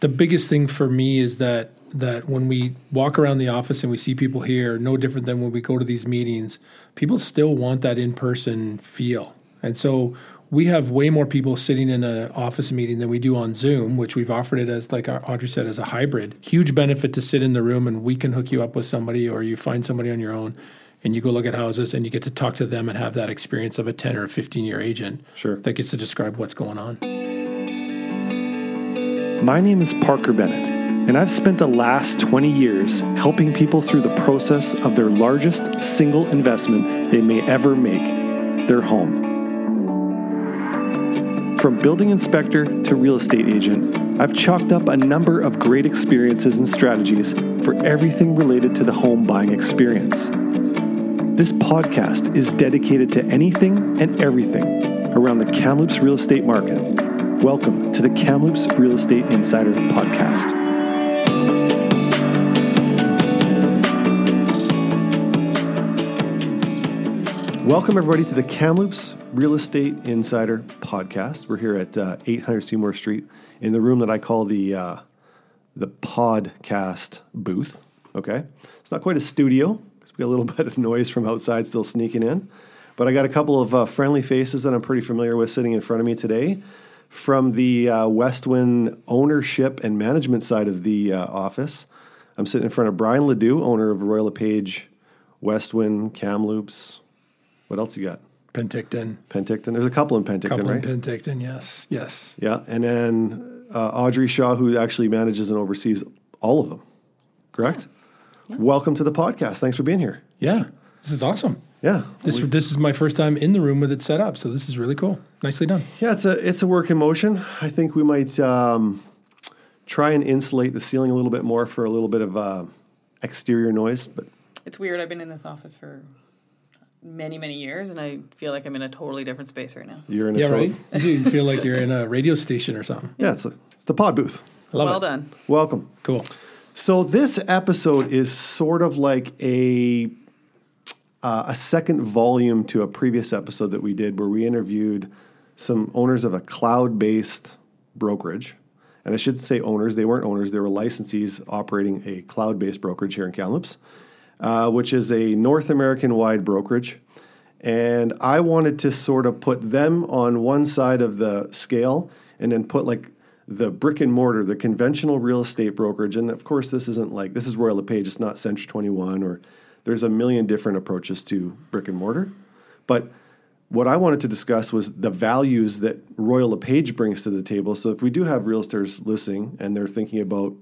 the biggest thing for me is that that when we walk around the office and we see people here, no different than when we go to these meetings, people still want that in person feel. And so we have way more people sitting in an office meeting than we do on Zoom, which we've offered it as, like Audrey said, as a hybrid. Huge benefit to sit in the room and we can hook you up with somebody or you find somebody on your own and you go look at houses and you get to talk to them and have that experience of a 10 or a 15 year agent Sure. that gets to describe what's going on. My name is Parker Bennett, and I've spent the last 20 years helping people through the process of their largest single investment they may ever make their home. From building inspector to real estate agent, I've chalked up a number of great experiences and strategies for everything related to the home buying experience. This podcast is dedicated to anything and everything around the Kamloops real estate market. Welcome to the Kamloops Real Estate Insider Podcast. Welcome, everybody, to the Kamloops Real Estate Insider Podcast. We're here at uh, 800 Seymour Street in the room that I call the uh, the podcast booth. Okay, it's not quite a studio because we got a little bit of noise from outside still sneaking in, but I got a couple of uh, friendly faces that I'm pretty familiar with sitting in front of me today from the uh, Westwind ownership and management side of the uh, office. I'm sitting in front of Brian Ledoux, owner of Royal LePage, Westwind, Kamloops. What else you got? Penticton, Penticton. There's a couple in Penticton, couple right? in Penticton, yes, yes. yeah, and then uh, Audrey Shaw, who actually manages and oversees all of them. Correct. Welcome to the podcast. Thanks for being here. Yeah, this is awesome. Yeah, This this is my first time in the room with it set up, so this is really cool. Nicely done. yeah. It's a it's a work in motion. I think we might um, try and insulate the ceiling a little bit more for a little bit of uh, exterior noise, but It's weird. I've been in this office for many, many years, and I feel like I'm in a totally different space right now. you're in a Yeah, total- right. You do. You feel like you're in a radio station or something. Yeah, it's, a, it's the pod booth. I love well it. done. Welcome. Cool. So this episode is sort of like a uh, a second volume to a previous episode that we did, where we interviewed some owners of a cloud-based brokerage. And I shouldn't say owners; they weren't owners; they were licensees operating a cloud-based brokerage here in Kamloops, uh, which is a North American-wide brokerage. And I wanted to sort of put them on one side of the scale, and then put like the brick and mortar, the conventional real estate brokerage. And of course, this isn't like this is Royal LePage. It's not Century Twenty One, or there's a million different approaches to brick and mortar. But what I wanted to discuss was the values that Royal LePage brings to the table. So if we do have realtors listening and they're thinking about,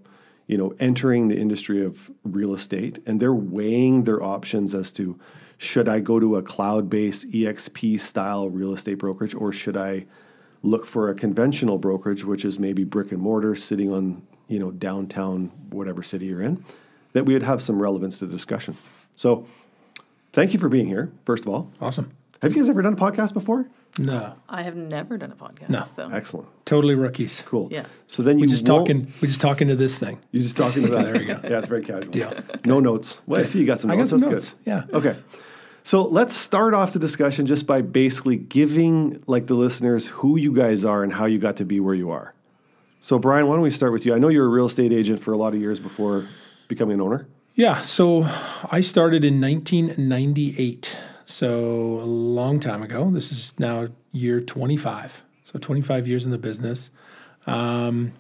you know, entering the industry of real estate and they're weighing their options as to should I go to a cloud-based EXP style real estate brokerage or should I look for a conventional brokerage which is maybe brick and mortar sitting on, you know, downtown whatever city you're in, that we would have some relevance to the discussion. So thank you for being here, first of all. Awesome. Have you guys ever done a podcast before? No, I have never done a podcast. No. So Excellent. totally rookies. Cool. Yeah. So then you We're just talking. We're just talking to this thing. You're just talking to that. There we go. Yeah, it's very casual. Deal. No notes. Well, I see you got some I got notes. some That's notes. good. Yeah. Okay. So let's start off the discussion just by basically giving like the listeners who you guys are and how you got to be where you are. So Brian, why don't we start with you? I know you're a real estate agent for a lot of years before becoming an owner. Yeah. So I started in 1998. So a long time ago. This is now year 25. So 25 years in the business. Um,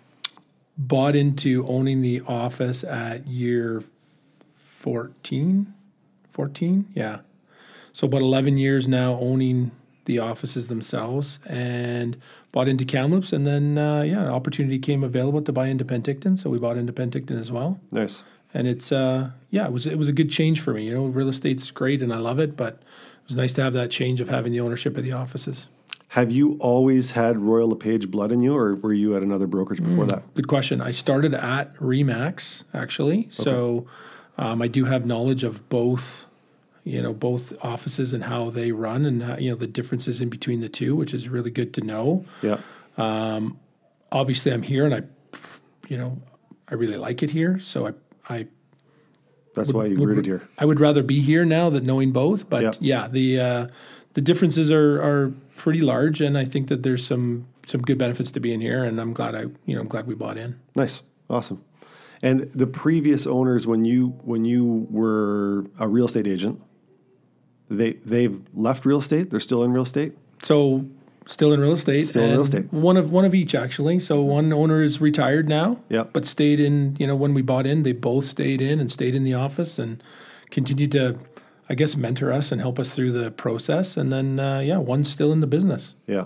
bought into owning the office at year 14. 14? Yeah. So about 11 years now owning the offices themselves and bought into Kamloops. And then, uh, yeah, an opportunity came available to buy into Penticton. So we bought into Penticton as well Nice. And it's uh yeah it was it was a good change for me you know real estate's great and i love it but it was nice to have that change of having the ownership of the offices Have you always had Royal LePage blood in you, or were you at another brokerage before Mm. that? good question i started at remax actually so um, i do have knowledge of both you know both offices and how they run and how, you know the differences in between the two which is really good to know Yeah. obviously i'm here and i you know i really like it here so i i That's why you would- rooted here. I would rather be here now than knowing both. But Yep. yeah, the uh, the differences are are pretty large, and I think that there's some some good benefits to being here, and I'm glad I you know I'm glad we bought in. Nice, awesome. And the previous owners, when you when you were a real estate agent, they they've left real estate. They're still in real estate. So still in real estate. Still in real estate. One of one of each actually. So one owner is retired now. Yep. But stayed in. You know, when we bought in, they both stayed in and stayed in the office and continued to, I guess, mentor us and help us through the process. And then uh, yeah, one's still in the business. Yeah,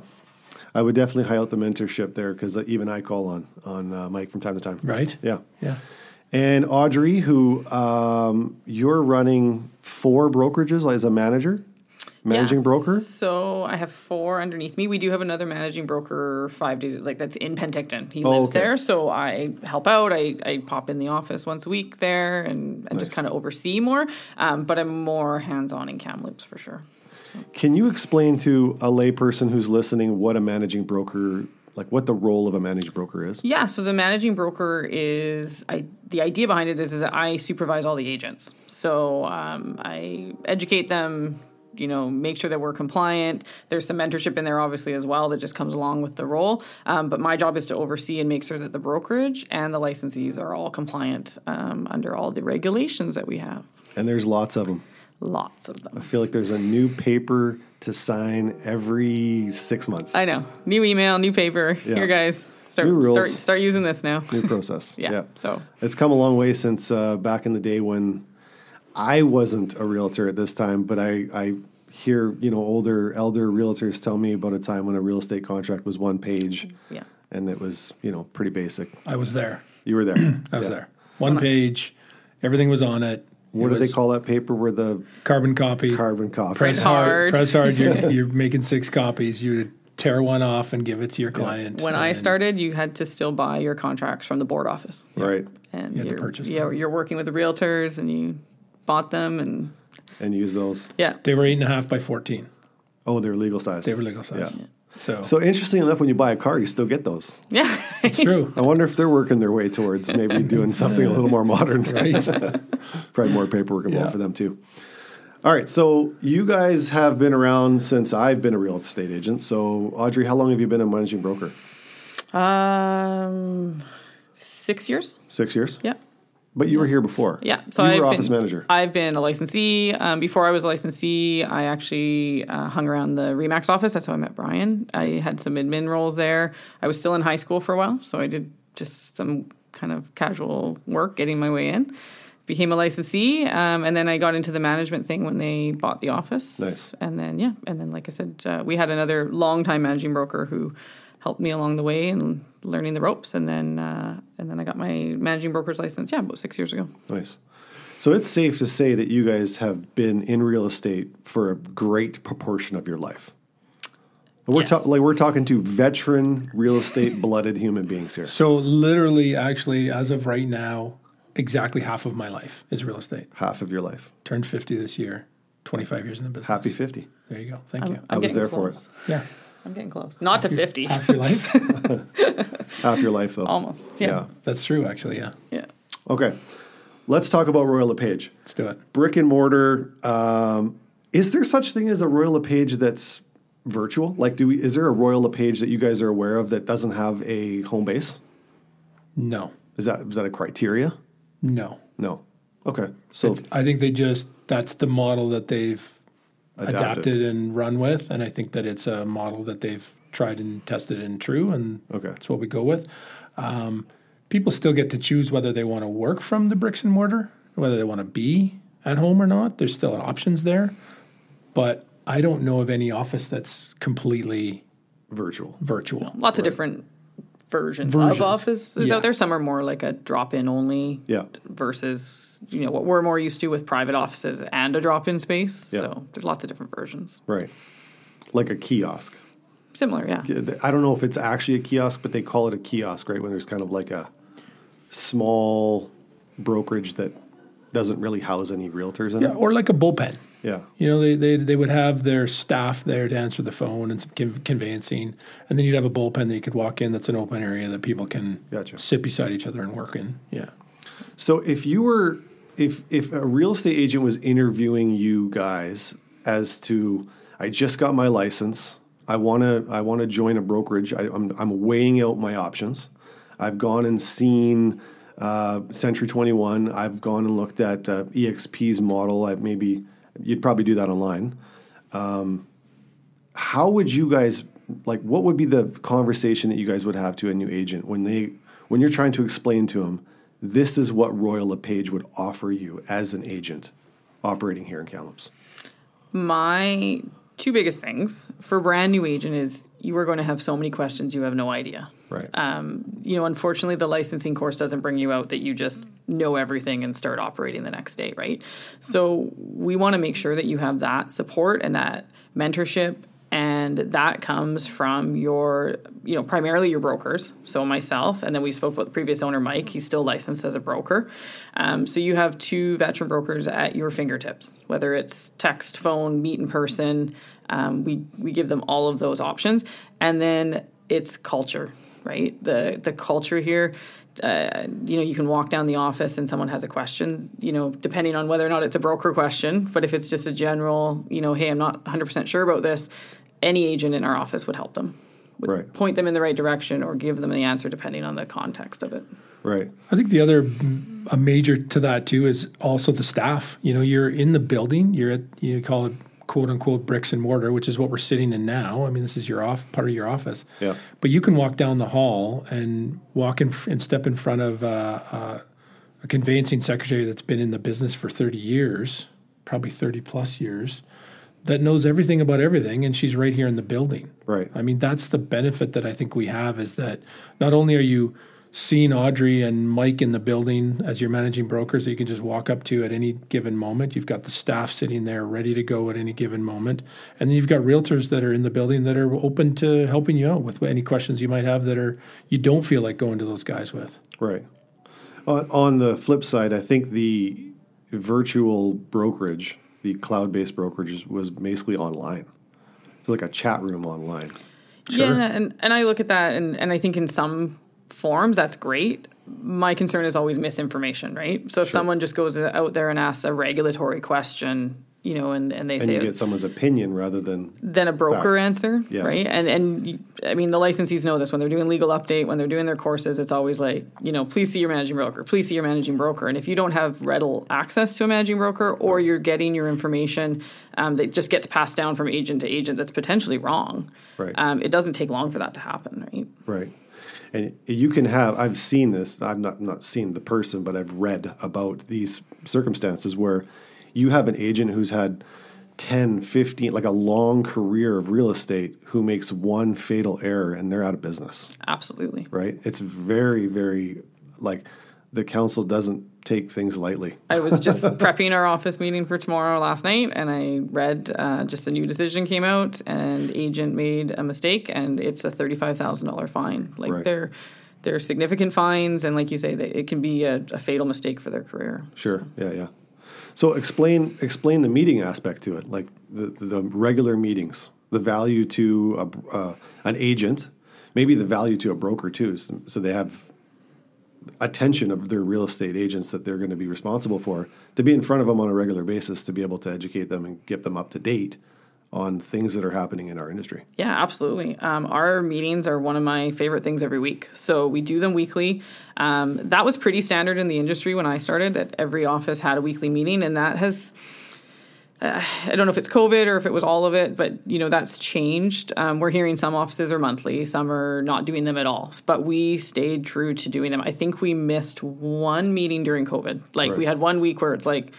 I would definitely highlight the mentorship there because even I call on on uh, Mike from time to time. Right. Yeah. Yeah. And Audrey, who um, you're running four brokerages as a manager, managing Yeah. broker. So I have four underneath me. We do have another managing broker five days like that's in Penticton. He Oh, lives okay. there, so I help out. I, I pop in the office once a week there and, and just kind of oversee more. Um, but I'm more hands on in Kamloops for sure. Can you explain to a layperson who's listening what a managing broker, like what the role of a managing broker is? Yeah, so the managing broker is I the idea behind it is, is that I supervise all the agents. So um, I educate them, you know, make sure that we're compliant. There's some mentorship in there, obviously, as well, that just comes along with the role. Um, but my job is to oversee and make sure that the brokerage and the licensees are all compliant um, under all the regulations that we have. And there's lots of them. Lots of them I feel like there's a new paper to sign every six months. I know. New email, new paper. Yeah. Here, guys. Start, New rules. start start using this now. new process. Yeah. So It's come a long way since uh, back in the day when I wasn't a realtor at this time, but I, I hear, you know, older, elder realtors tell me about a time when a real estate contract was one page yeah. and it was, you know, pretty basic. I was there. You were there. I was Yeah. there. One page, everything was on it. What It do they call that paper where the Carbon copy. carbon copy? press Press hard. hard. Press hard. You're, you're making six copies. You would tear one off and give it to your client. When I started, you had to still buy your contracts from the board office, Right. and You had to purchase yeah, them. you're working with the realtors, and you bought them, and And use those. yeah, they were eight and a half by fourteen. Oh, they're legal size. They were legal size. Yeah. So, So interesting enough, when you buy a car, you still get those. yeah, it's true. I wonder if they're working their way towards maybe doing something a little more modern. Right. Probably more paperwork involved Yeah. for them too. All right, so you guys have been around since I've been a real estate agent. So Audrey, how long have you been a managing broker? um, six years. Six years. Yeah, But you were here before. yeah. So you I've were been, manager. I've been a licensee. Um, before I was a licensee, I actually uh, hung around the Remax office. That's how I met Brian. I had some admin roles there. I was still in high school for a while, so I did just some kind of casual work, getting my way in. Became a licensee, um, and then I got into the management thing when they bought the office. Nice. And then yeah, and then like I said, uh, we had another longtime managing broker who helped me along the way and learning the ropes, and then uh, and then I got my managing broker's license. Yeah, about six years ago. Nice. So it's safe to say that you guys have been in real estate for a great proportion of your life. We're Yes. ta- like we're talking to veteran real estate blooded human beings here. so literally, actually, as of right now, exactly half of my life is real estate. Half of your life. Turned fifty this year. Twenty five years in the business. Happy 50. There you go. Thank I'm, you. I'm I was getting there for it. Yeah. I'm getting close. Not to 50. Half your life. Half your life though. Almost. yeah. Yeah. That's true. Actually, yeah. Yeah. Okay. Let's talk about Royal LePage. Let's do it. Brick and mortar. Um, is there such thing as a Royal LePage that's virtual? Like, do we? Is there a Royal LePage that you guys are aware of that doesn't have a home base? No. Is that is that a criteria? No. No. Okay. So I think they just that's the model that they've Adapted. adapted. and run with, and I think that it's a model that they've tried and tested and true, and Okay. that's what we go with. Um, people still get to choose whether they want to work from the bricks and mortar, whether they want to be at home or not. There's still options there, but I don't know of any office that's completely virtual. virtual. Lots of different versions, Versions. of offices Yeah. out there. Some are more like a drop in only Yeah. versus, you know, what we're more used to with private offices and a drop in space. Yeah. So there's lots of different versions. Right. Like a kiosk. Similar, yeah. I don't know if it's actually a kiosk, but they call it a kiosk, right? When there's kind of like a small brokerage that doesn't really house any realtors in Yeah, it. or like a bullpen. Yeah. You know, they, they they would have their staff there to answer the phone and some con- conveyancing, and then you'd have a bullpen that you could walk in. That's an open area that people can Gotcha. sit beside each other and work in. Yeah, So if you were if if a real estate agent was interviewing you guys as to I just got my license, I want to I want to join a brokerage. I, I'm I'm weighing out my options. I've gone and seen uh, Century 21. I've gone and looked at uh, EXP's model. I've maybe you'd probably do that online. Um, how would you guys like? What would be the conversation that you guys would have to a new agent when they when you're trying to explain to them this is what Royal LePage would offer you as an agent operating here in Kamloops? My two biggest things for a brand new agent is you are going to have so many questions you have no idea. Right. Um, you know, unfortunately, the licensing course doesn't bring you out that you just know everything and start operating the next day, right? So we want to make sure that you have that support and that mentorship and that comes from your you know primarily your brokers so myself and then we spoke with the previous owner mike. He's still licensed as a broker. Um, so you have two veteran brokers at your fingertips whether it's text phone meet in person um, we we give them all of those options. And then it's culture right? The the culture here uh, you know, you can walk down the office and someone has a question, you know, depending on whether or not it's a broker question. But if it's just a general, you know, hey, I'm not 100% sure about this, any agent in our office would help them, would Right. point them in the right direction or give them the answer depending on the context of it. Right. I think the other a major to that too is also the staff. You know, you're in the building. You're at you call it quote unquote bricks and mortar, which is what we're sitting in now. I mean, this is your off part of your office. Yeah. But you can walk down the hall and walk in and step in front of uh, uh, a conveyancing secretary that's been in the business for 30 years, probably 30 plus years, that knows everything about everything, and she's right here in the building. Right. I mean, that's the benefit that I think we have is that not only are you seeing Audrey and Mike in the building as your managing brokers that you can just walk up to at any given moment. You've got the staff sitting there ready to go at any given moment. And then you've got realtors that are in the building that are open to helping you out with any questions you might have that are you don't feel like going to those guys with. Right. On, on the flip side, I think the virtual brokerage, the cloud based brokerage, was basically online. So, like a chat room online. Sure. Yeah, and, and I look at that and, and I think in some forms that's great. My concern is always misinformation, right? So if someone just goes out there and asks a regulatory question, you know, and, and they And say you get someone's opinion rather than. than a broker Facts. answer, Yeah. right? And and I mean the licensees know this when they're doing legal update, when they're doing their courses, it's always like you know, please see your managing broker, please see your managing broker. And if you don't have readily access to a managing broker, or you're getting your information um, that just gets passed down from agent to agent, that's potentially wrong. Right. Um, it doesn't take long for that to happen, right? Right. And you can have, I've seen this, I've not, not seen the person, but I've read about these circumstances where you have an agent who's had 10, 15, like a long career of real estate who makes one fatal error and they're out of business, Absolutely. right? It's very, very, like, the council doesn't take things lightly. I was just prepping our office meeting for tomorrow last night, and I read uh, just a new decision came out, and agent made a mistake, and it's a thirty-five thousand dollar fine. Like Right. they're they're significant fines, and like you say, they, it can be a, a fatal mistake for their career. Sure. Yeah, yeah. So explain explain the meeting aspect to it, like the the regular meetings, the value to a, uh, an agent, maybe the value to a broker too, so, so they have attention of their real estate agents that they're going to be responsible for to be in front of them on a regular basis to be able to educate them and get them up to date on things that are happening in our industry. Yeah, absolutely. Um, our meetings are one of my favorite things every week. So we do them weekly. Um, that was pretty standard in the industry when I started. That every office had a weekly meeting, and that has. Uh, I don't know if it's COVID or if it was all of it, but you know that's changed. Um, we're hearing some offices are monthly, some are not doing them at all. But we stayed true to doing them. I think we missed one meeting during COVID. Like we had one week where it's like,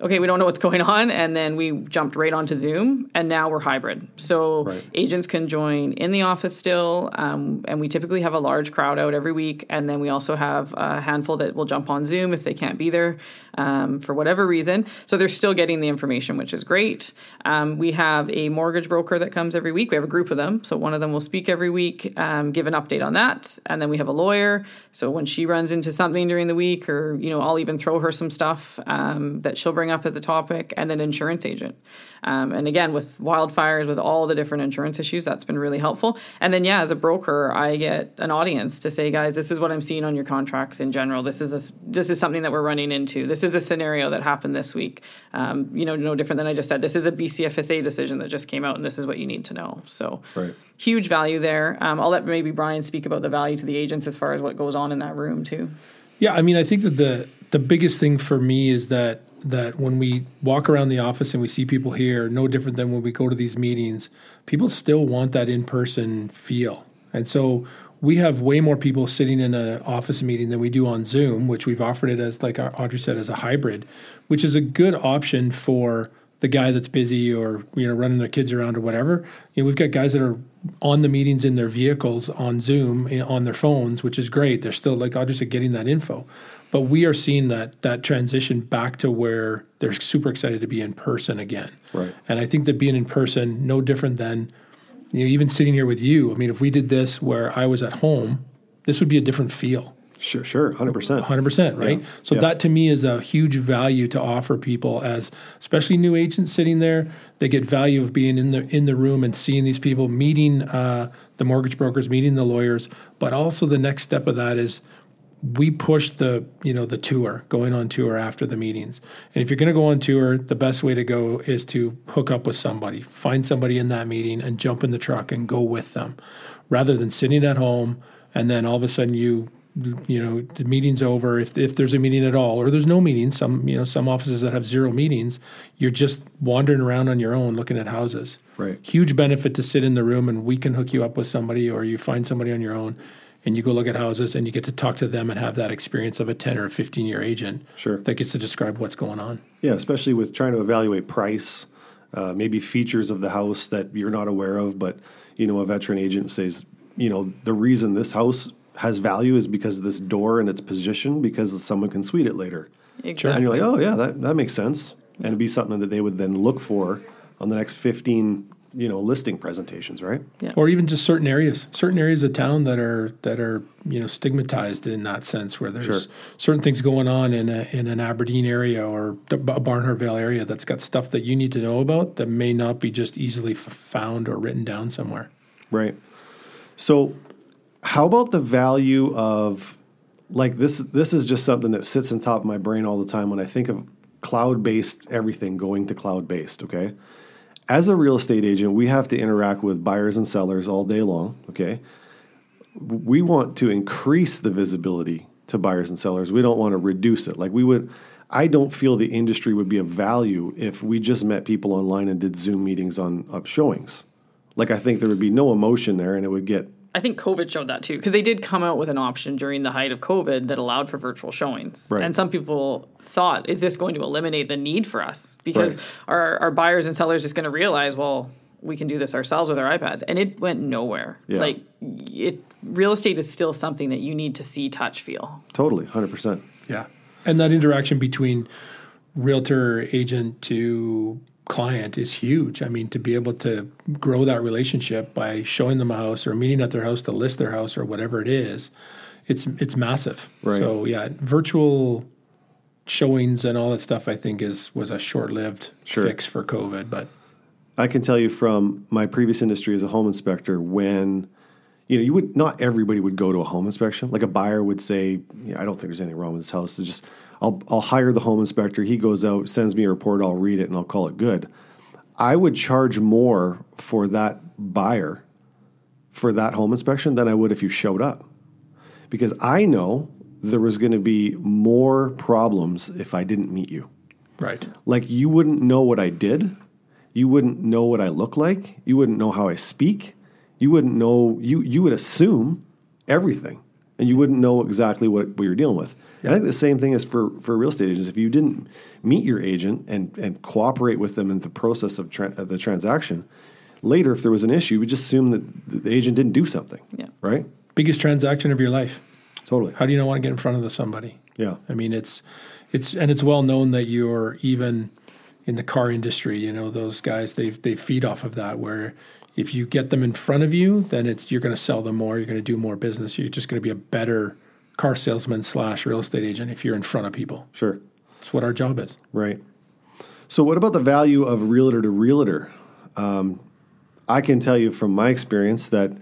okay, we don't know what's going on, and then we jumped right onto Zoom, and now we're hybrid. So Right. agents can join in the office still, um, and we typically have a large crowd out every week, and then we also have a handful that will jump on Zoom if they can't be there um, for whatever reason. So they're still getting the information, which is great. Um, we have a mortgage broker that comes every week. We have a group of them, so one of them will speak every week, um, give an update on that, and then we have a lawyer. So when she runs into something during the week, or you know, I'll even throw her some stuff um, that she'll bring bring up as a topic, and an insurance agent. Um, and again, with wildfires, with all the different insurance issues, that's been really helpful. And then, yeah, as a broker, I get an audience to say, guys, this is what I'm seeing on your contracts in general. This is a, this is something that we're running into. This is a scenario that happened this week. Um, you know, no different than I just said. This is a BCFSA decision that just came out, and this is what you need to know. So, Right. huge value there. Um, I'll let maybe Brian speak about the value to the agents as far as what goes on in that room too. Yeah, I mean, I think that the the biggest thing for me is that that when we walk around the office and we see people here, no different than when we go to these meetings, people still want that in person feel, and so we have way more people sitting in an office meeting than we do on Zoom, which we've offered it as, like Audrey said, as a hybrid, which is a good option for the guy that's busy or you know running their kids around or whatever. You know, we've got guys that are on the meetings in their vehicles on Zoom eh, on their phones, which is great. They're still like Audrey said, getting that info. But we are seeing that that transition back to where they're super excited to be in person again. Right. And I think that being in person, no different than you know, even sitting here with you. I mean, if we did this where I was at home, this would be a different feel. Sure, sure, hundred percent. Hundred percent, right? Yeah. So Yeah. that to me is a huge value to offer people as especially new agents sitting there. They get value of being in the in the room and seeing these people, meeting uh, the mortgage brokers, meeting the lawyers. But also the next step of that is we push the you know the tour, going on tour after the meetings. And if you're going to go on tour, the best way to go is to hook up with somebody, find somebody in that meeting, and jump in the truck and go with them, rather than sitting at home and then all of a sudden you you know the meeting's over if if there's a meeting at all or there's no meeting some you know some offices that have zero meetings you're just wandering around on your own looking at houses Right. huge benefit to sit in the room and we can hook you up with somebody or you find somebody on your own and you go look at houses and you get to talk to them and have that experience of a 10 or a 15 year agent Sure. that gets to describe what's going on Yeah, especially with trying to evaluate price, uh, maybe features of the house that you're not aware of, but you know, a veteran agent says, you know, the reason this house has value is because of this door and its position because someone can suite it later. Exactly. And you're like, oh yeah, that, that makes sense. And it'd be something that they would then look for on the next 15, you know, listing presentations, right? Yeah. or even just certain areas certain areas of town that are that are you know stigmatized in that sense where there's Sure. certain things going on in a, in an Aberdeen area or a Barnhart Vale area that's got stuff that you need to know about that may not be just easily f- found or written down somewhere Right. So, how about the value of like this? This is just something that sits on top of my brain all the time when I think of cloud-based everything going to cloud-based. Okay. As a real estate agent, we have to interact with buyers and sellers all day long. Okay. We want to increase the visibility to buyers and sellers. We don't want to reduce it. Like we would. I don't feel the industry would be of value if we just met people online and did Zoom meetings on of showings. Like I think there would be no emotion there, and it would get I think COVID showed that too, because they did come out with an option during the height of COVID that allowed for virtual showings. Right. And some people thought, is this going to eliminate the need for us? Because Right. our, our buyers and sellers just going to realize, well, we can do this ourselves with our iPads. And it went nowhere. Yeah. Like, it real estate is still something that you need to see, touch, feel. totally hundred percent. yeah and that interaction between realtor agent to client is huge i mean to be able to grow that relationship by showing them a house or meeting at their house to list their house or whatever it is it's it's massive Right. so yeah virtual showings and all that stuff i think is was a short-lived Sure. fix for covid but I can tell you from my previous industry as a home inspector when you know you would not everybody would go to a home inspection. Like a buyer would say, yeah, "I don't think there's anything wrong with this house." It's just I'll I'll hire the home inspector. He goes out, sends me a report. I'll read it and I'll call it good. I would charge more for that buyer for that home inspection than I would if you showed up. Because I know there was going to be more problems if I didn't meet you. right Like you wouldn't know what I did. You wouldn't know what I look like. You wouldn't know how I speak. You wouldn't know you you would assume everything. And you wouldn't know exactly what, what you're dealing with. And I think the same thing is for, for real estate agents. If you didn't meet your agent and, and cooperate with them in the process of, tra- of the transaction, later, if there was an issue, you would just assume that the agent didn't do something. Yeah. Right? biggest transaction of your life Totally. how do you not want to get in front of the somebody Yeah. I mean, it's it's and it's well known that you're even in the car industry. You know, those guys they they feed off of that. Where if you get them in front of you, then it's you're going to sell them more. You're going to do more business. You're just going to be a better car salesman slash real estate agent if you're in front of people. Sure. that's what our job is. Right. So, what about the value of realtor to realtor? Um, I can tell you from my experience that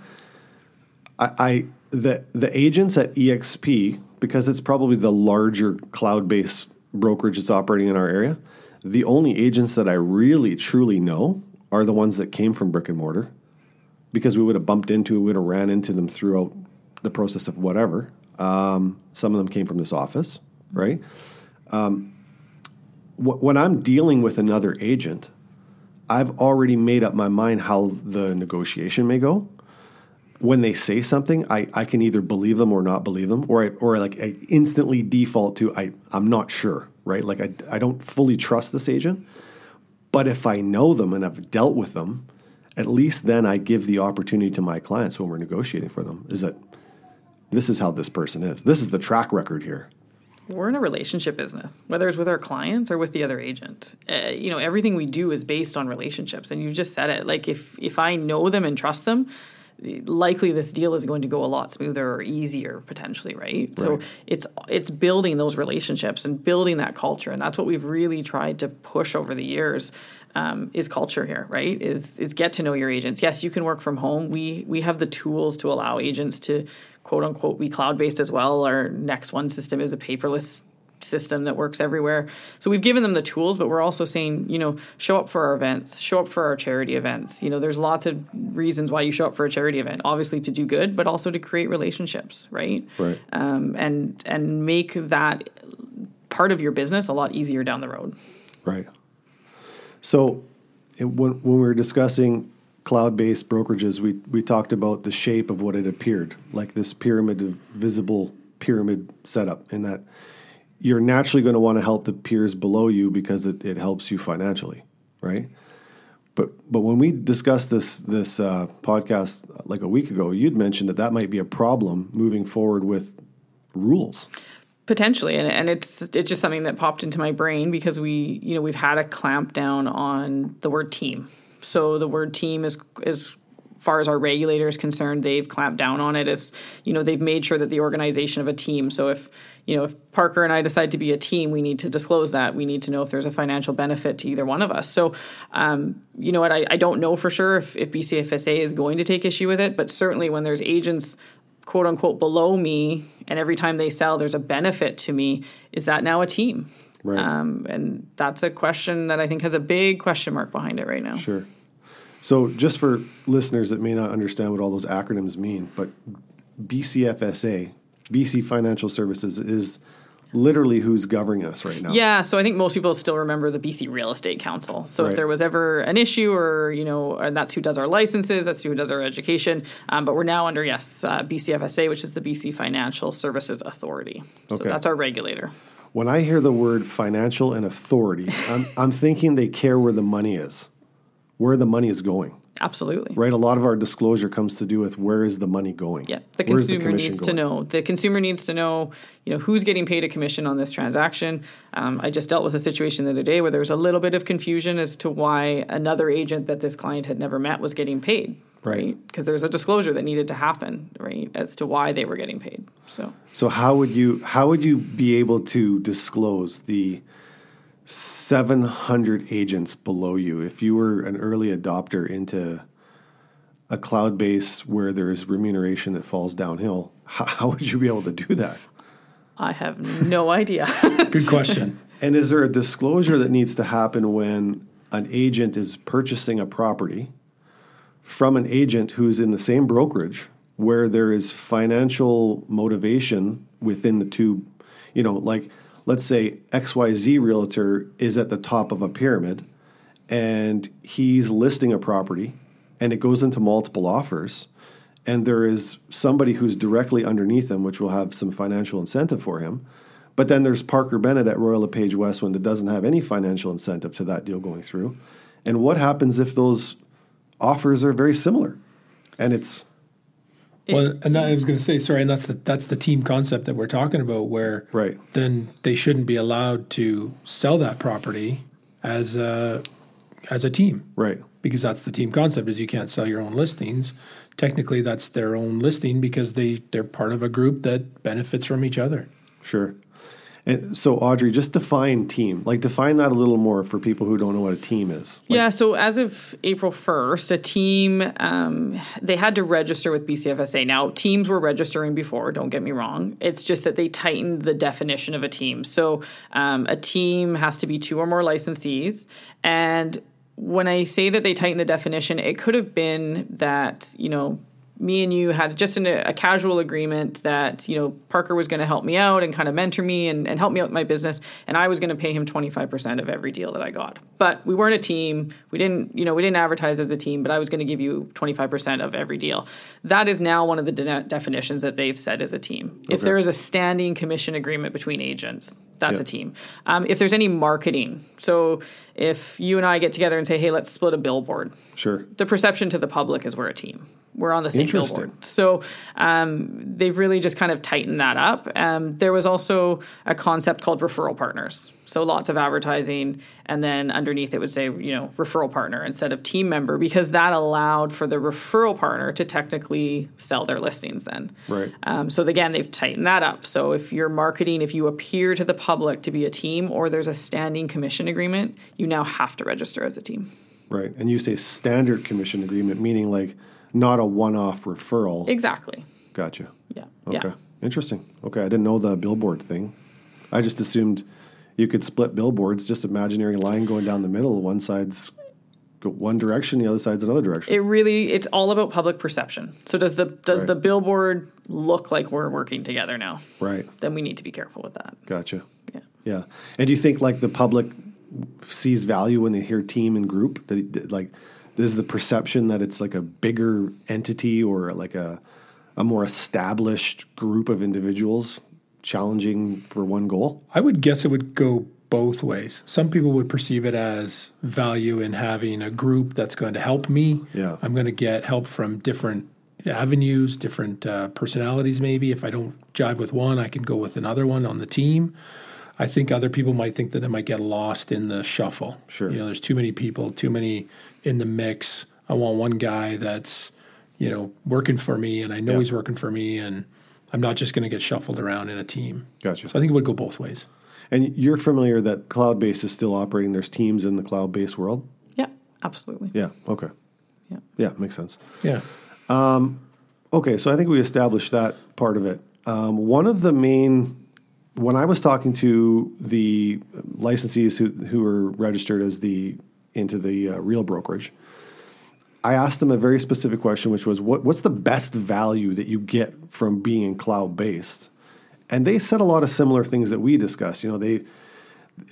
I, I the the agents at EXP because it's probably the larger cloud based brokerage that's operating in our area. The only agents that I really truly know are the ones that came from brick and mortar because we would have bumped into, we would have ran into them throughout the process of whatever. Um, some of them came from this office, right? Um, wh- when I'm dealing with another agent, I've already made up my mind how the negotiation may go. When they say something, I, I can either believe them or not believe them, or I, or like I instantly default to I I'm not sure, right? Like I, I don't fully trust this agent. But if I know them and I've dealt with them, at least then I give the opportunity to my clients when we're negotiating for them is that this is how this person is. This is the track record here. We're in a relationship business, whether it's with our clients or with the other agent. Uh, you know, everything we do is based on relationships, and you just said it. Like if if I know them and trust them, likely this deal is going to go a lot smoother or easier potentially, right? right? So it's it's building those relationships and building that culture, and that's what we've really tried to push over the years. Um, is culture here, right? Is is get to know your agents. Yes, you can work from home. We we have the tools to allow agents to quote unquote be cloud based as well. Our NexOne system is a paperless system that works everywhere. So we've given them the tools, but we're also saying, you know, show up for our events, show up for our charity events. You know, there's lots of reasons why you show up for a charity event. Obviously to do good, but also to create relationships, right? Right. Um, and and make that part of your business a lot easier down the road. Right. So it, when when we were discussing cloud-based brokerages, we we talked about the shape of what it appeared, like this pyramid of visible pyramid setup in that you're naturally going to want to help the peers below you because it, it helps you financially, right? But but when we discussed this this uh, podcast like a week ago, you'd mentioned that that might be a problem moving forward with rules. Potentially, and, and it's it's just something that popped into my brain because we you know we've had a clamp down on the word team. So the word team is is far as our regulator is concerned, they've clamped down on it as you know they've made sure that the organization of a team. So if you know if Parker and I decide to be a team, we need to disclose that. We need to know if there's a financial benefit to either one of us. So um, you know what, I, I don't know for sure if, if BCFSA is going to take issue with it, but certainly when there's agents quote unquote below me and every time they sell there's a benefit to me is that now a team right um, and that's a question that i think has a big question mark behind it right now sure so, just for listeners that may not understand what all those acronyms mean, but BCFSA, BC Financial Services, is literally who's governing us right now. Yeah, so I think most people still remember the BC Real Estate Council. So right. if there was ever an issue, or you know, and that's who does our licenses, that's who does our education. Um, but we're now under yes, uh, BCFSA, which is the BC Financial Services Authority. So okay. that's our regulator. When I hear the word financial and authority, I'm, I'm thinking they care where the money is where the money is going. Absolutely. Right. A lot of our disclosure comes to do with where is the money going. Yeah. The consumer the needs going? to know. The consumer needs to know, you know, who's getting paid a commission on this transaction. Um, I just dealt with a situation the other day where there was a little bit of confusion as to why another agent that this client had never met was getting paid. Right. Because right? there's a disclosure that needed to happen, right, as to why they were getting paid. So. So how would you how would you be able to disclose the 700 agents below you. If you were an early adopter into a cloud base where there's remuneration that falls downhill, how, how would you be able to do that? I have no idea. Good question. And is there a disclosure that needs to happen when an agent is purchasing a property from an agent who's in the same brokerage where there is financial motivation within the two, you know, like let's say XYZ realtor is at the top of a pyramid and he's listing a property and it goes into multiple offers and there is somebody who's directly underneath him which will have some financial incentive for him. But then there's Parker Bennett at Royal LePage Westwind that doesn't have any financial incentive to that deal going through. And what happens if those offers are very similar and it's well, and I was going to say, sorry, and that's the that's the team concept that we're talking about, where right then they shouldn't be allowed to sell that property as a as a team, right? Because that's the team concept is you can't sell your own listings. Technically, that's their own listing because they they're part of a group that benefits from each other. Sure, And so, Audrey, just define team. Like, define that a little more for people who don't know what a team is. Like, yeah, so as of April 1st, a team, um, they had to register with BCFSA. Now, teams were registering before, don't get me wrong. It's just that they tightened the definition of a team. So um, a team has to be two or more licensees. And when I say that they tightened the definition, it could have been that, you know, me and you had just an, a casual agreement that you know Parker was going to help me out and kind of mentor me and, and help me out in my business, and I was going to pay him twenty five percent of every deal that I got. But we weren't a team. We didn't you know we didn't advertise as a team, but I was going to give you twenty five percent of every deal. That is now one of the de- definitions that they've said as a team. If there is a standing commission agreement between agents, that's Yeah. a team. Um, if there's any marketing, so if you and I get together and say, hey, let's split a billboard, Sure. the perception to the public is we're a team. We're on the same billboard. So um, they've really just kind of tightened that up. Um, there was also a concept called referral partners. So lots of advertising, and then underneath it would say, you know, referral partner instead of team member, because that allowed for the referral partner to technically sell their listings then. Right. Um, so again, they've tightened that up. So if you're marketing, if you appear to the public to be a team or there's a standing commission agreement, you now have to register as a team. Right. And you say standard commission agreement, meaning like not a one off referral. Exactly. Gotcha. Yeah. Okay. Yeah. Interesting. Okay. I didn't know the billboard thing. I just assumed you could split billboards, just imaginary line going down the middle. One side's go one direction, the other side's another direction. It really it's all about public perception. So does the does Right. the billboard look like we're working together now? right. Then we need to be careful with that. Gotcha. Yeah. Yeah. And do you think like the public sees value when they hear team and group? That, like is the perception that it's like a bigger entity or like a a more established group of individuals challenging for one goal? I would guess it would go both ways. Some people would perceive it as value in having a group that's going to help me. Yeah. I'm going to get help from different avenues, different uh, personalities, maybe. If I don't jive with one, I can go with another one on the team. I think other people might think that I might get lost in the shuffle. Sure. You know, there's too many people, too many in the mix. I want one guy that's, you know, working for me and I know Yeah. he's working for me and I'm not just going to get shuffled around in a team. Gotcha. So I think it would go both ways. And you're familiar that cloud based is still operating. There's teams in the cloud based world. Yeah, absolutely. Yeah. Okay. Yeah. Yeah. Makes sense. Yeah. Okay, so I think we established that part of it. Um, one of the main, when I was talking to the licensees who who were registered as the into the uh, real brokerage, I asked them a very specific question, which was, what, "What's the best value that you get from being cloud based?" And they said a lot of similar things that we discussed. You know, they,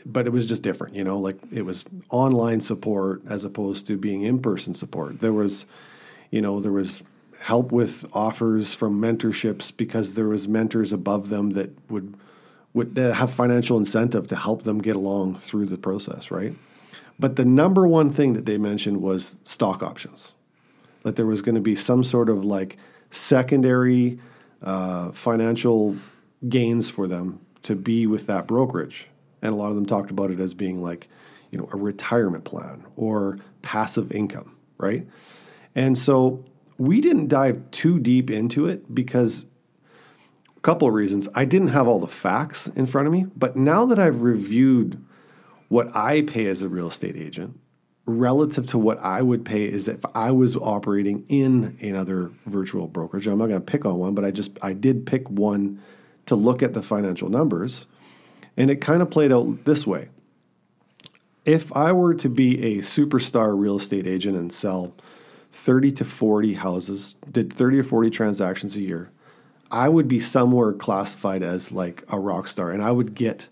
but it was just different. You know, like it was online support as opposed to being in person support. There was, you know, there was help with offers from mentorships because there was mentors above them that would would have financial incentive to help them get along through the process, right? But the number one thing that they mentioned was stock options. That there was going to be some sort of like secondary uh, financial gains for them to be with that brokerage. And a lot of them talked about it as being like, you know, a retirement plan or passive income, right? And so we didn't dive too deep into it because a couple of reasons. I didn't have all the facts in front of me, but now that I've reviewed what I pay as a real estate agent relative to what I would pay is if I was operating in another virtual brokerage. I'm not going to pick on one, but I just I did pick one to look at the financial numbers, and it kind of played out this way. If I were to be a superstar real estate agent and sell 30 to 40 houses, did 30 or 40 transactions a year, I would be somewhere classified as like a rock star and I would get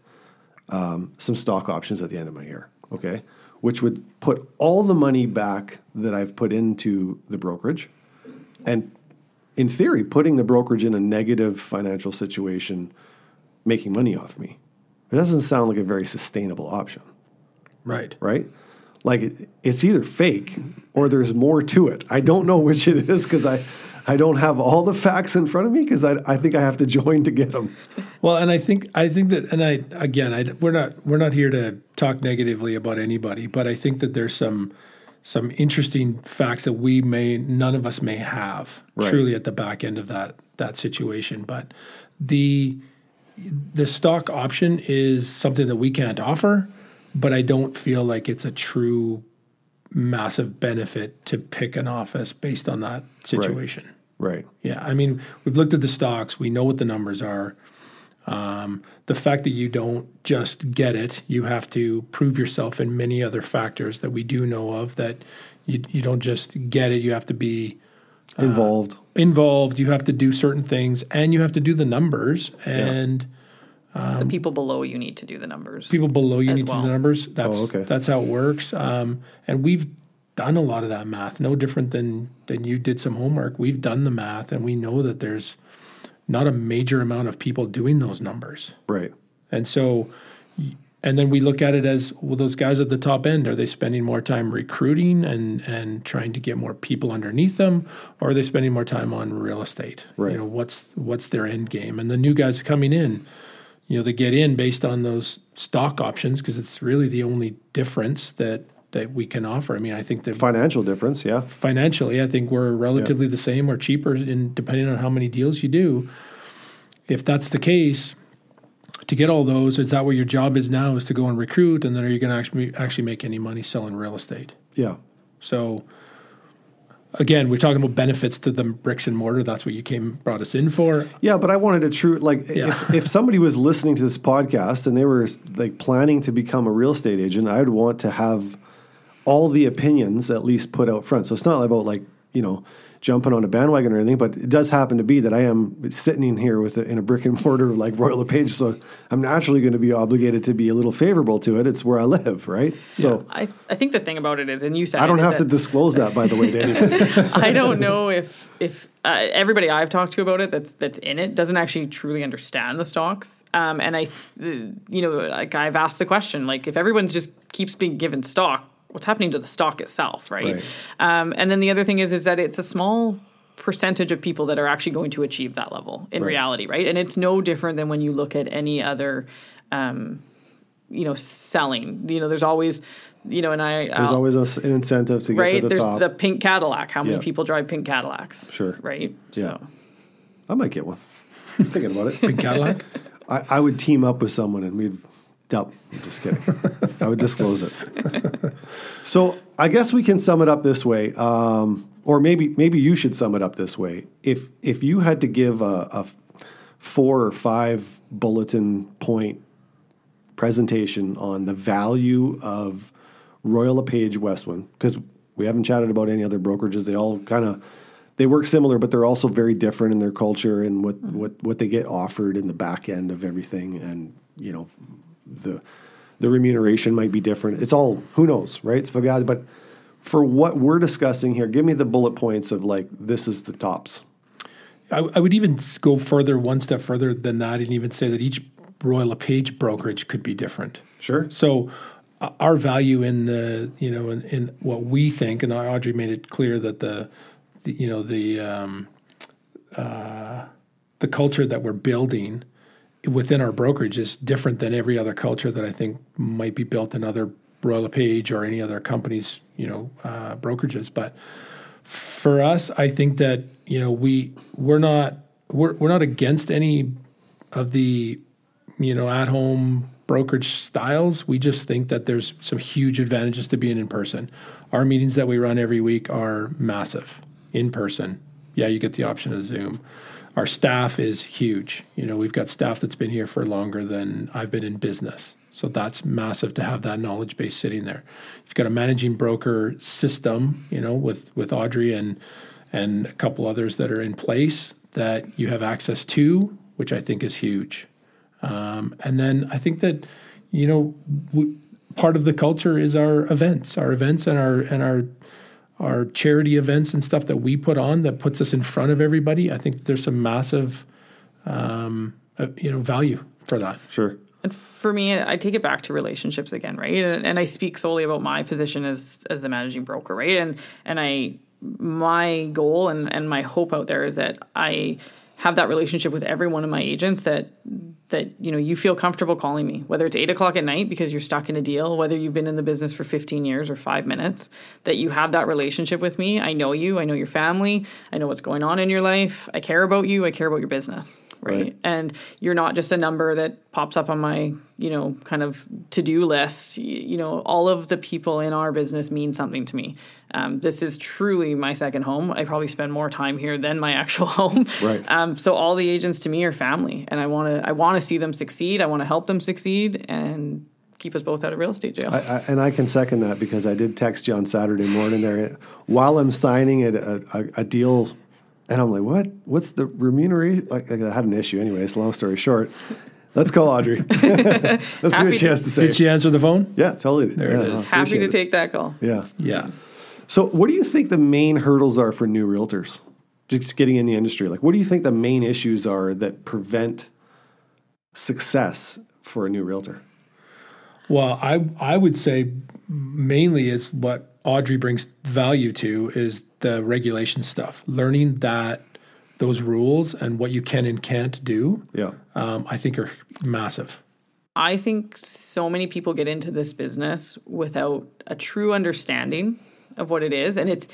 um, some stock options at the end of my year, okay? Which would put all the money back that I've put into the brokerage and in theory, putting the brokerage in a negative financial situation, making money off me. It doesn't sound like a very sustainable option Right. right? Like it, it's either fake or there's more to it. I don't know which it is because I, I don't have all the facts in front of me because I, I think I have to join to get them. Well, and I think I think that, and I again, I, we're not we're not here to talk negatively about anybody, but I think that there's some some interesting facts that we may none of us may have Right. truly at the back end of that that situation. But the the stock option is something that we can't offer, but I don't feel like it's a true massive benefit to pick an office based on that situation. Right. Yeah, I mean, we've looked at the stocks. We know what the numbers are. Um, the fact that you don't just get it, you have to prove yourself in many other factors that we do know of. That you you don't just get it. You have to be Involved. involved. You have to do certain things, and you have to do the numbers. And the people below you need to do the numbers. people below you As need to do the numbers. That's Oh, okay. that's how it works. Um, and we've done a lot of that math. No different than than you did some homework. We've done the math, and we know that there's not a major amount of people doing those numbers. Right. And so, and then we look at it as well. Those guys at the top end are they spending more time recruiting and and trying to get more people underneath them, or are they spending more time on real estate? Right. You know, what's what's their end game? And the new guys coming in, you know, they get in based on those stock options because it's really the only difference that that we can offer. I mean, I think the Financial difference. Yeah. financially, I think we're relatively the same or cheaper in depending on how many deals you do. If that's the case, to get all those, is that what your job is now? Is to go and recruit, and then are you going to actually actually make any money selling real estate? Yeah. So, again, we're talking about benefits to the bricks and mortar. That's what you came brought us in for. Yeah, but I wanted a true like Yeah. if, if somebody was listening to this podcast and they were like planning to become a real estate agent, I would want to have all the opinions at least put out front. So it's not about like you know jumping on a bandwagon or anything, but it does happen to be that I am sitting in here with a, in a brick and mortar like Royal LePage, so I'm naturally going to be obligated to be a little favorable to it. It's where I live, right? So I, I think the thing about it is, and you said I don't have to disclose that, by the way, to anyone. I don't know if if uh, everybody I've talked to about it that's that's in it doesn't actually truly understand the stocks. Um, and I, you know, like I've asked the question, like if everyone's just keeps being given stock, what's happening to the stock itself, right? Right. Um, and then the other thing is is that it's a small percentage of people that are actually going to achieve that level in Right. reality, right? And it's no different than when you look at any other. Um, you know, selling. You know, there's always, you know, and I There's I'll- always a s an incentive to get right? to the There's top. the pink Cadillac. How many Yeah. people drive pink Cadillacs? Sure. Right. Yeah. So I might get one. I was thinking about it. Pink Cadillac. I, I would team up with someone and we'd Yep, I'm just kidding. I would disclose it. so I guess we can sum it up this way, um, or maybe maybe you should sum it up this way. If if you had to give a, a four or five bulletin point presentation on the value of Royal LePage Westwin, because we haven't chatted about any other brokerages. They all kind of they work similar, but they're also very different in their culture and what, what, what they get offered in the back end of everything. And, you know, the the remuneration might be different. It's all who knows, right? It's guys, but for what we're discussing here, give me the bullet points of like this is the tops. I, I would even go further, one step further than that, and even say that each Royal LePage brokerage could be different. Sure. So uh, our value in the you know in, in what we think, and Audrey made it clear that the, the you know the um, uh, the culture that we're building within our brokerage is different than every other culture that I think might be built in other Royal LePage or any other companies you know uh, brokerages, but for us, I think that you know we we're not we're we're not against any of the you know at home brokerage styles. We just think that there's some huge advantages to being in person. Our meetings that we run every week are massive in person. Yeah, you get the option of Zoom. Our staff is huge. You know, we've got staff that's been here for longer than I've been in business. So that's massive to have that knowledge base sitting there. You've got a managing broker system, you know, with with Audrey and and a couple others that are in place that you have access to, which I think is huge. Um, and then I think that you know w- part of the culture is our events, our events and our and our our charity events and stuff that we put on that puts us in front of everybody. I think there's some massive um, uh, you know value for that. Sure. And for me, I take it back to relationships again, right? And, and I speak solely about my position as as the managing broker, right? And and I my goal and and my hope out there is that I have that relationship with every one of my agents that that you know you feel comfortable calling me whether it's eight o'clock at night because you're stuck in a deal whether you've been in the business for 15 years or five minutes that you have that relationship with me. I know you. I know your family. I know what's going on in your life. I care about you. I care about your business right? Right. And you're not just a number that pops up on my, you know, kind of to do list. You know, all of the people in our business mean something to me. Um, this is truly my second home. I probably spend more time here than my actual home. Right. Um, so all the agents to me are family, and I want to I want to see them succeed. I want to help them succeed, and keep us both out of real estate jail. I, I, and I can second that because I did text you on Saturday morning there while I'm signing a, a, a deal, and I'm like, "What? What's the remuneration?" Like, I had an issue, anyways. Long story short, let's call Audrey. let's see what Happy she has to say. Did she answer the phone? yeah, totally. There it yeah, is. I Happy to it. take that call. Yeah. Yeah. So, what do you think the main hurdles are for new realtors just getting in the industry? Like, what do you think the main issues are that prevent success for a new realtor? Well, I I would say mainly is what Audrey brings value to is the regulation stuff, learning that those rules and what you can and can't do. Yeah. Um, I think are massive. I think so many people get into this business without a true understanding of what it is. And it's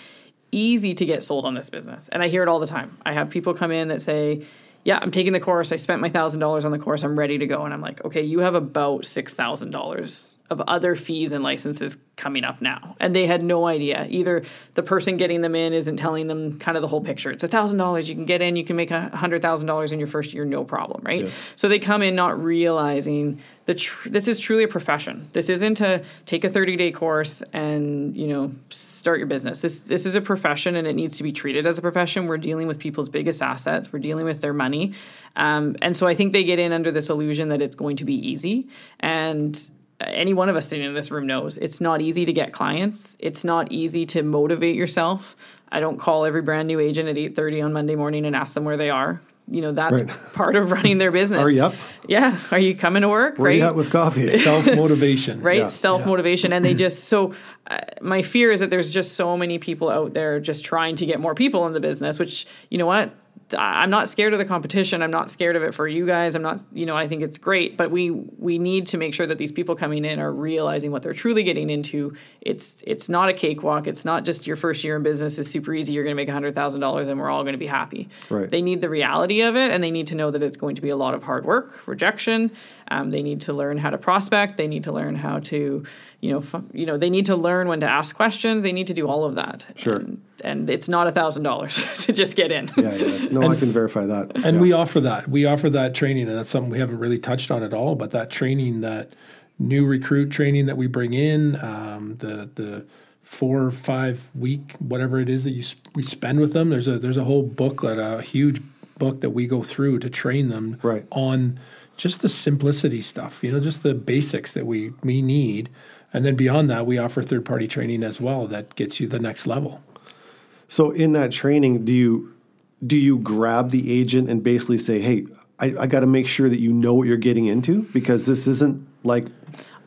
easy to get sold on this business. And I hear it all the time. I have people come in that say, Yeah, I'm taking the course. I spent my $1,000 on the course. I'm ready to go. And I'm like, Okay, you have about $6,000 of other fees and licenses coming up now. And they had no idea. Either the person getting them in isn't telling them kind of the whole picture. It's $1,000. You can get in, you can make $100,000 in your first year, no problem, right? So they come in not realizing the tr- this is truly a profession. This isn't to take a 30 day course and, you know, start your business. This this is a profession and it needs to be treated as a profession. We're dealing with people's biggest assets. We're dealing with their money. Um, and so I think they get in under this illusion that it's going to be easy. And any one of us sitting in this room knows it's not easy to get clients. It's not easy to motivate yourself. I don't call every brand new agent at 8:30 on Monday morning and ask them where they are. You know, that's Right. part of running their business. Are you up? Yeah. Are you coming to work? Where right. you at with coffee? Self motivation. right Yeah. self motivation and they just so uh, my fear is that there's just so many people out there just trying to get more people in the business which you know what I'm not scared of the competition. I'm not scared of it for you guys. I'm not, you know, I think it's great, but we we need to make sure that these people coming in are realizing what they're truly getting into. It's it's not a cakewalk. It's not just your first year in business is super easy. You're going to make hundred thousand dollars and we're all going to be happy. Right. They need the reality of it, and they need to know that it's going to be a lot of hard work, rejection. Um, they need to learn how to prospect. They need to learn how to, you know, f- you know, they need to learn when to ask questions. They need to do all of that. Sure. And, and it's not a thousand dollars to just get in. yeah, yeah. No, I can verify that. And yeah. we offer that. We offer that training, and that's something we haven't really touched on at all. But that training, that new recruit training that we bring in, um, the the four or five week whatever it is that you s- we spend with them. There's a there's a whole booklet, a huge book that we go through to train them Right. on just the simplicity stuff. You know, just the basics that we we need. And then beyond that, we offer third party training as well that gets you the next level. So in that training, do you do you grab the agent and basically say, "Hey, I, I got to make sure that you know what you're getting into because this isn't like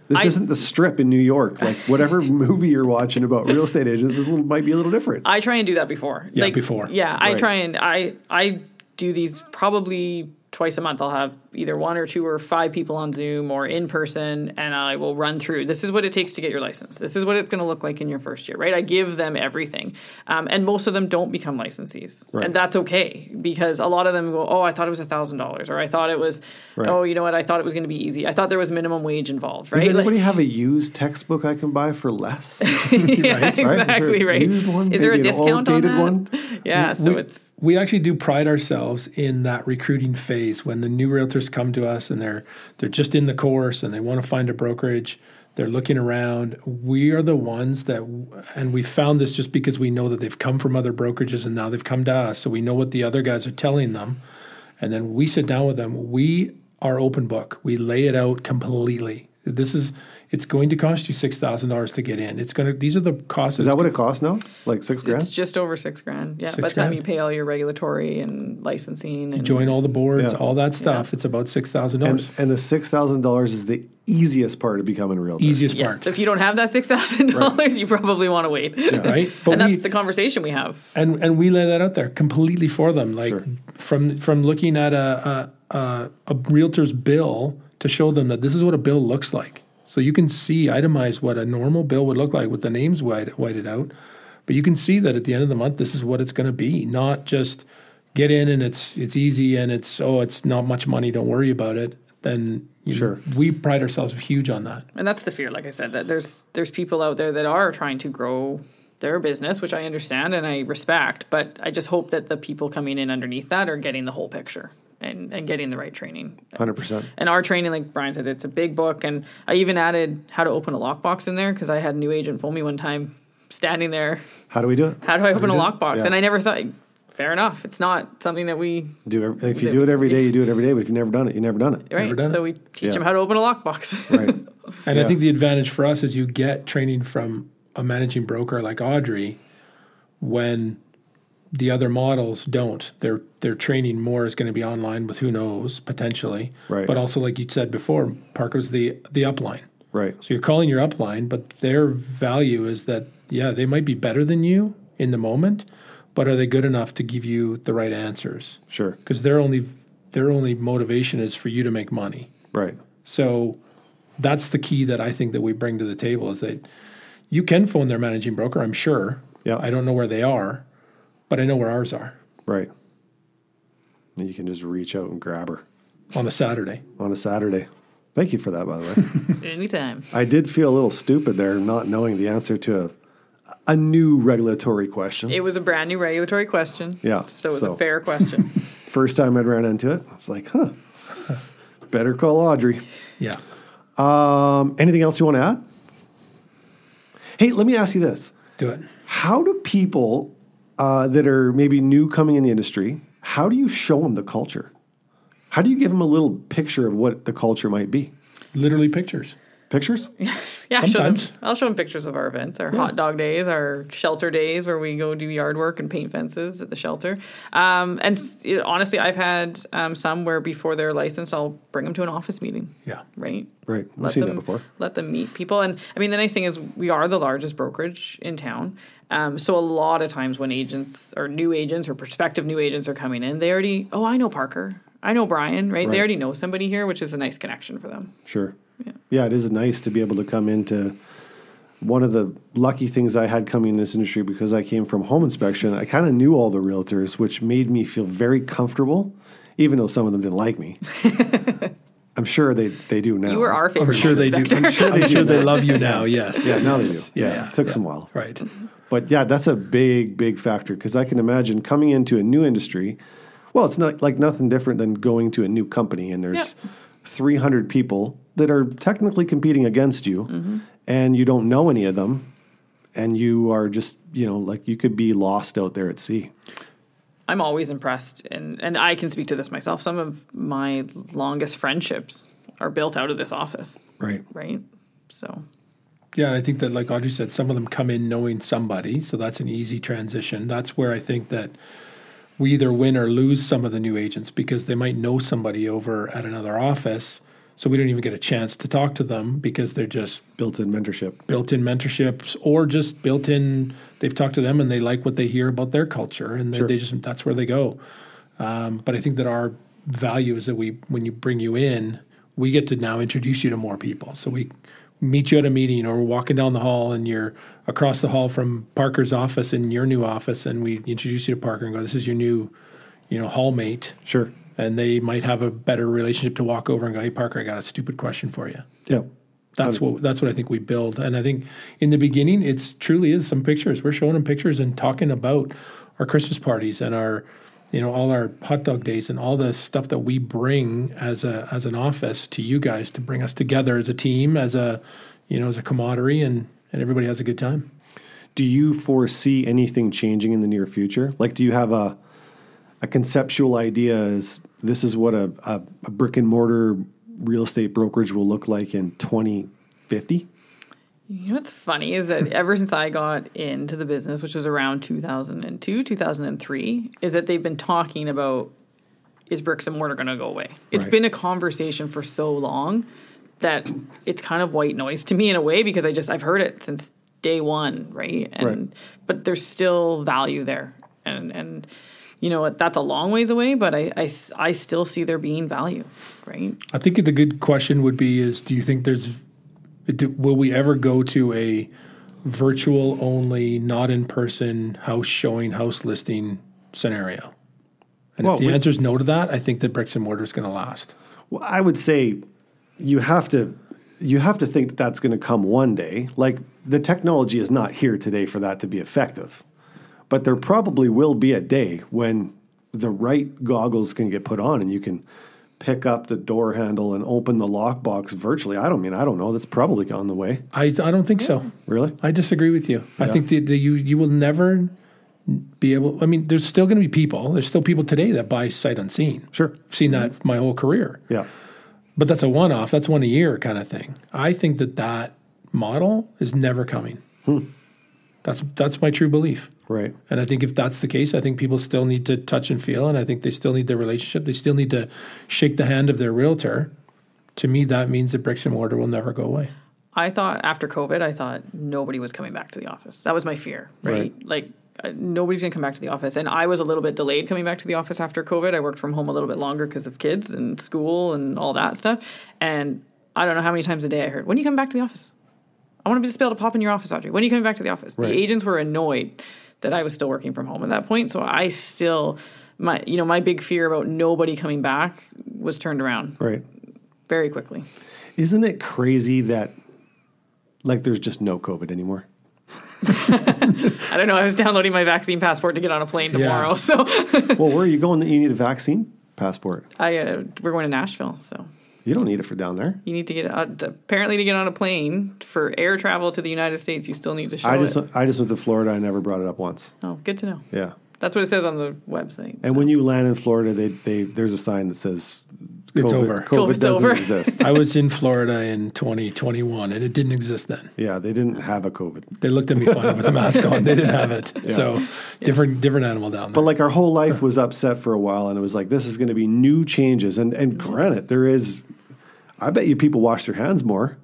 this I- isn't the strip in New York. Like whatever movie you're watching about real estate agents is a little, might be a little different." I try and do that before. Yeah, before. Yeah, I try and I I do these probably twice a month. I'll have either one or two or five people on Zoom or in person, and I will run through. This is what it takes to get your license. This is what it's going to look like in your first year, right? I give them everything, um, and most of them don't become licensees, Right. and that's okay because a lot of them go, "Oh, I thought it was a thousand dollars," or "I thought it was, Right. oh, you know what? I thought it was going to be easy. I thought there was minimum wage involved, right?" Does Like- anybody have a used textbook I can buy for less? yeah, Right? Is there exactly right. used one, Is there a discount on that? one? Yeah, so we, it's we actually do pride ourselves in that recruiting phase. When the new realtors come to us and they're they're just in the course and they want to find a brokerage they're looking around we are the ones that and we found this just because we know that they've come from other brokerages and now they've come to us. So we know what the other guys are telling them. And then we sit down with them. We are open book. We lay it out completely. This is it's going to cost you six thousand dollars to get in it's going to these are the costs Is that what it costs now? Like six grand? It's just over six grand. Yeah, Six by the time grand? you pay all your regulatory and licensing and join all the boards Yeah. all that stuff it's about six thousand And, dollars and the six thousand dollars is the easiest part of becoming a realtor. easiest Yes, part if you don't have that six thousand dollars, you probably want to wait. right but and that's we the conversation we have. and and we lay that out there completely for them like Sure. from from looking at a, a a a realtor's bill to show them that this is what a bill looks like so you can see itemize what a normal bill would look like with the names white, whited out but you can see that at the end of the month this is what it's going to be not just get in and it's it's easy and it's oh it's not much money, don't worry about it, then you Sure. know, we pride ourselves huge on that. And that's the fear, like I said, that there's there's people out there that are trying to grow their business, which I understand and I respect, but I just hope that the people coming in underneath that are getting the whole picture and, and getting the right training. Hundred percent. And our training, like Brian said, it's a big book, and I even added how to open a lockbox in there because I had a new agent phone me one time, standing there. How do we do it? How do I open a do it? lockbox? Yeah. And I never thought. Fair enough. It's not something that we Do if you do it every day, you do it every day. But if you've never done it, you never done it. right. done So it. we teach Yeah. them how to open a lockbox. Right. And Yeah. I think the advantage for us is you get training from a managing broker like Audrey when the other models don't. Their their training more is going to be online with who knows potentially. Right. But also like you said before, Parker's the the upline. Right. So you're calling your upline, but their value is that yeah, they might be better than you in the moment, but are they good enough to give you the right answers? Sure. Because their only their only motivation is for you to make money. Right. So that's the key that I think that we bring to the table is that you can phone their managing broker, I'm sure. Yeah. I don't know where they are, but I know where ours are Right. And you can just reach out and grab her on a Saturday. on a Saturday. Thank you for that, by the way. Anytime. I did feel a little stupid there, not knowing the answer to a a new regulatory question. It was a brand new regulatory question. Yeah, So it was so- a fair question. First time I'd ran into it, I was like, huh. Better call Audrey. Yeah. Um, anything else you want to add? Hey, let me ask you this. Do it. How do people uh, that are maybe new coming in the industry, how do you show them the culture? How do you give them a little picture of what the culture might be? Literally pictures. Pictures? Yeah, show them, I'll show them pictures of our events, our hot dog days, our shelter days where we go do yard work and paint fences at the shelter. Um, and s- you know, honestly, I've had um, some where before they're licensed, I'll bring them to an office meeting. Yeah. Right. Right. We've Let seen them, that before. Let them meet people. And I mean, the nice thing is we are the largest brokerage in town. Um, so a lot of times when agents or new agents or prospective new agents are coming in, they already, oh, I know Parker. I know Brian, right? Right. They already know somebody here, which is a nice connection for them. Sure. Yeah. it is nice to be able to come into one of the lucky things I had coming in this industry because I came from home inspection. I kind of knew all the realtors, which made me feel very comfortable, even though some of them didn't like me. I'm sure they, they do now. You were our favorite. I'm sure they do. I'm sure they, do they love you now. Yes. Yeah, now they do. Yeah, Yeah, it took some while. Right. But yeah, that's a big, big factor because I can imagine coming into a new industry. Well, it's not like nothing different than going to a new company and there's 300 people that are technically competing against you mm-hmm. and you don't know any of them and you are just, you know, like you could be lost out there at sea. I'm always impressed, and and I can speak to this myself. Some of my longest friendships are built out of this office, Right. right? So Yeah, I think that, like Audrey said, some of them come in knowing somebody, so that's an easy transition. That's where I think that we either win or lose some of the new agents because they might know somebody over at another office, so we don't even get a chance to talk to them because they're just Built in mentorship. built-in mentorships or just built-in. They've talked to them and they like what they hear about their culture, and they- Sure. they just that's where they go. Um, but I think that our value is that we, when you bring you in, we get to now introduce you to more people. So we meet you at a meeting, or we're walking down the hall, and you're across the hall from Parker's office in your new office, and we introduce you to Parker and go, "This is your new, you know, hallmate." Sure. And they might have a better relationship to walk over and go, "Hey, Parker, I got a stupid question for you." Yeah. That's um, what that's what I think we build, and I think in the beginning it's truly is some pictures. We're showing them pictures and talking about our Christmas parties and our, you know, all our hot dog days and all the stuff that we bring as a as an office to you guys to bring us together as a team, as a, you know, as a camaraderie, and and everybody has a good time. Do you foresee anything changing in the near future? Like, do you have a a conceptual idea is this is what a, a, a brick and mortar real estate brokerage will look like in 2050? You know what's funny is that ever since I got into the business, which was around 2002, 2003, is that they've been talking about is bricks and mortar going to go away? It's Right. been a conversation for so long that it's kind of white noise to me in a way because I just I've heard it since day one, right? And Right. but there's still value there, and and you know what? That's a long ways away, but I I, I still see there being value, right? I think the good question would be: Is do you think there's will we ever go to a virtual only, not in person house showing, house listing scenario? And Well, if the we- answer is no to that, I think that bricks and mortar is going to last. Well, I would say you have to you have to think that that's going to come one day. Like the technology is not here today for that to be effective. But there probably will be a day when the right goggles can get put on and you can pick up the door handle and open the lockbox virtually. I don't mean I don't know. That's probably on the way. I, I don't think so. Really? I disagree with you. I think that you you will never be able. I mean, there's still going to be people. There's still people today that buy sight unseen. Sure. I've seen that my whole career. Yeah. But that's a one off. That's one a year kind of thing. I think that that model is never coming. Hmm. That's that's my true belief. Right. And I think if that's the case, I think people still need to touch and feel, and I think they still need their relationship. They still need to shake the hand of their realtor. To me, that means that bricks and mortar will never go away. I thought after COVID, I thought nobody was coming back to the office. That was my fear, right? Right. Like uh, nobody's going to come back to the office. And I was a little bit delayed coming back to the office after COVID. I worked from home a little bit longer because of kids and school and all that stuff. And I don't know how many times a day I heard, "When are you coming back to the office? I want to just be able to pop in your office, Audrey. When are you coming back to the office?" Right. The agents were annoyed that I was still working from home at that point. So I still my you know my big fear about nobody coming back was turned around Right. very quickly. Isn't it crazy that like there's just no COVID anymore? I don't know. I was downloading my vaccine passport to get on a plane Yeah. tomorrow. So well, where are you going that you need a vaccine passport? I uh, we're going to Nashville. So You don't need it for down there. you need to get uh, apparently to get on a plane for air travel to the United States. You still need to show I just it. I just went to Florida. I never brought it up once. Oh, good to know. Yeah. That's what it says on the website. And when you land in Florida, they, they there's a sign that says It's COVID, over. COVID COVID's doesn't over. exist. I was in Florida in 2021, and it didn't exist then. yeah, they didn't have a COVID. They looked at me funny with the mask on. They didn't have it. So different different animal down there. But like our whole life was upset for a while, and it was like this is going to be new changes. And and granted, there is. I bet you people wash their hands more.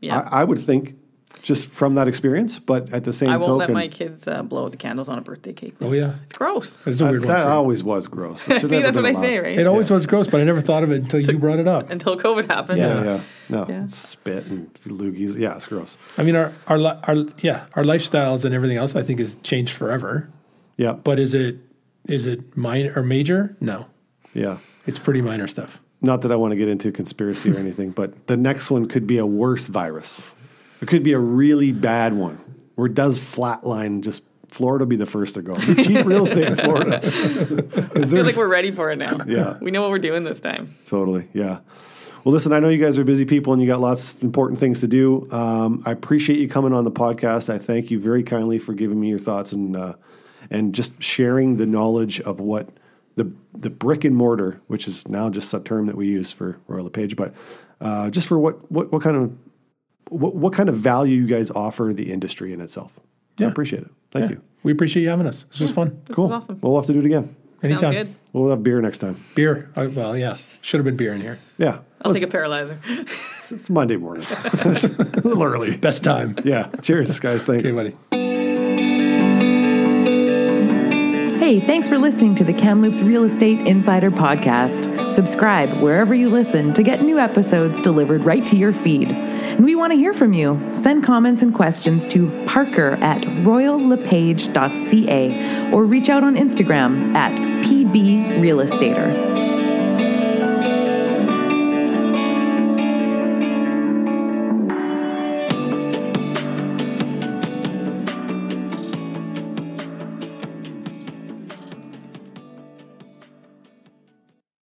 yeah. I, I would think just from that experience. But at the same time I, won't token, let my kids uh, blow the candles on a birthday cake. oh yeah, It's gross. it's a that, weird one. that always was gross. See, never that's what I say, right? It always was gross, but I never thought of it until you brought it up. Until COVID happened. Yeah, yeah, no Yeah. spit and loogies. Yeah, it's gross. I mean, our our our yeah, our lifestyles and everything else, I think, has changed forever. Yeah, But is it is it minor or major? No, yeah. it's pretty minor stuff. Not that I want to get into conspiracy or anything, but the next one could be a worse virus. It could be a really bad one where it does flatline. Just Florida will be the first to go. Cheap real estate in Florida. I feel like we're ready for it now. Yeah. We know what we're doing this time. Totally. Yeah. Well, listen, I know you guys are busy people and you got lots of important things to do. Um, I appreciate you coming on the podcast. I thank you very kindly for giving me your thoughts and uh, and just sharing the knowledge of what the the brick and mortar, which is now just a term that we use for Royal LePage, but uh, just for what what what kind of what, what kind of value you guys offer the industry in itself. I Yeah. appreciate it. Thank Yeah. you. We appreciate you having us. This was fun. Cool. was awesome. Well, we'll have to do it again. Anytime. Sounds good. We'll have beer next time. Beer. Uh, well, yeah, should have been beer in here. Yeah. I'll Let's- take a paralyzer. It's Monday morning. it's a little early. Best time. Yeah. Cheers, guys. Thanks. Okay, buddy. Hey, thanks for listening to the Kamloops Real Estate Insider Podcast. Subscribe wherever you listen to get new episodes delivered right to your feed. And we want to hear from you. Send comments and questions to parker at royallepage.ca or reach out on Instagram at pbrealestater.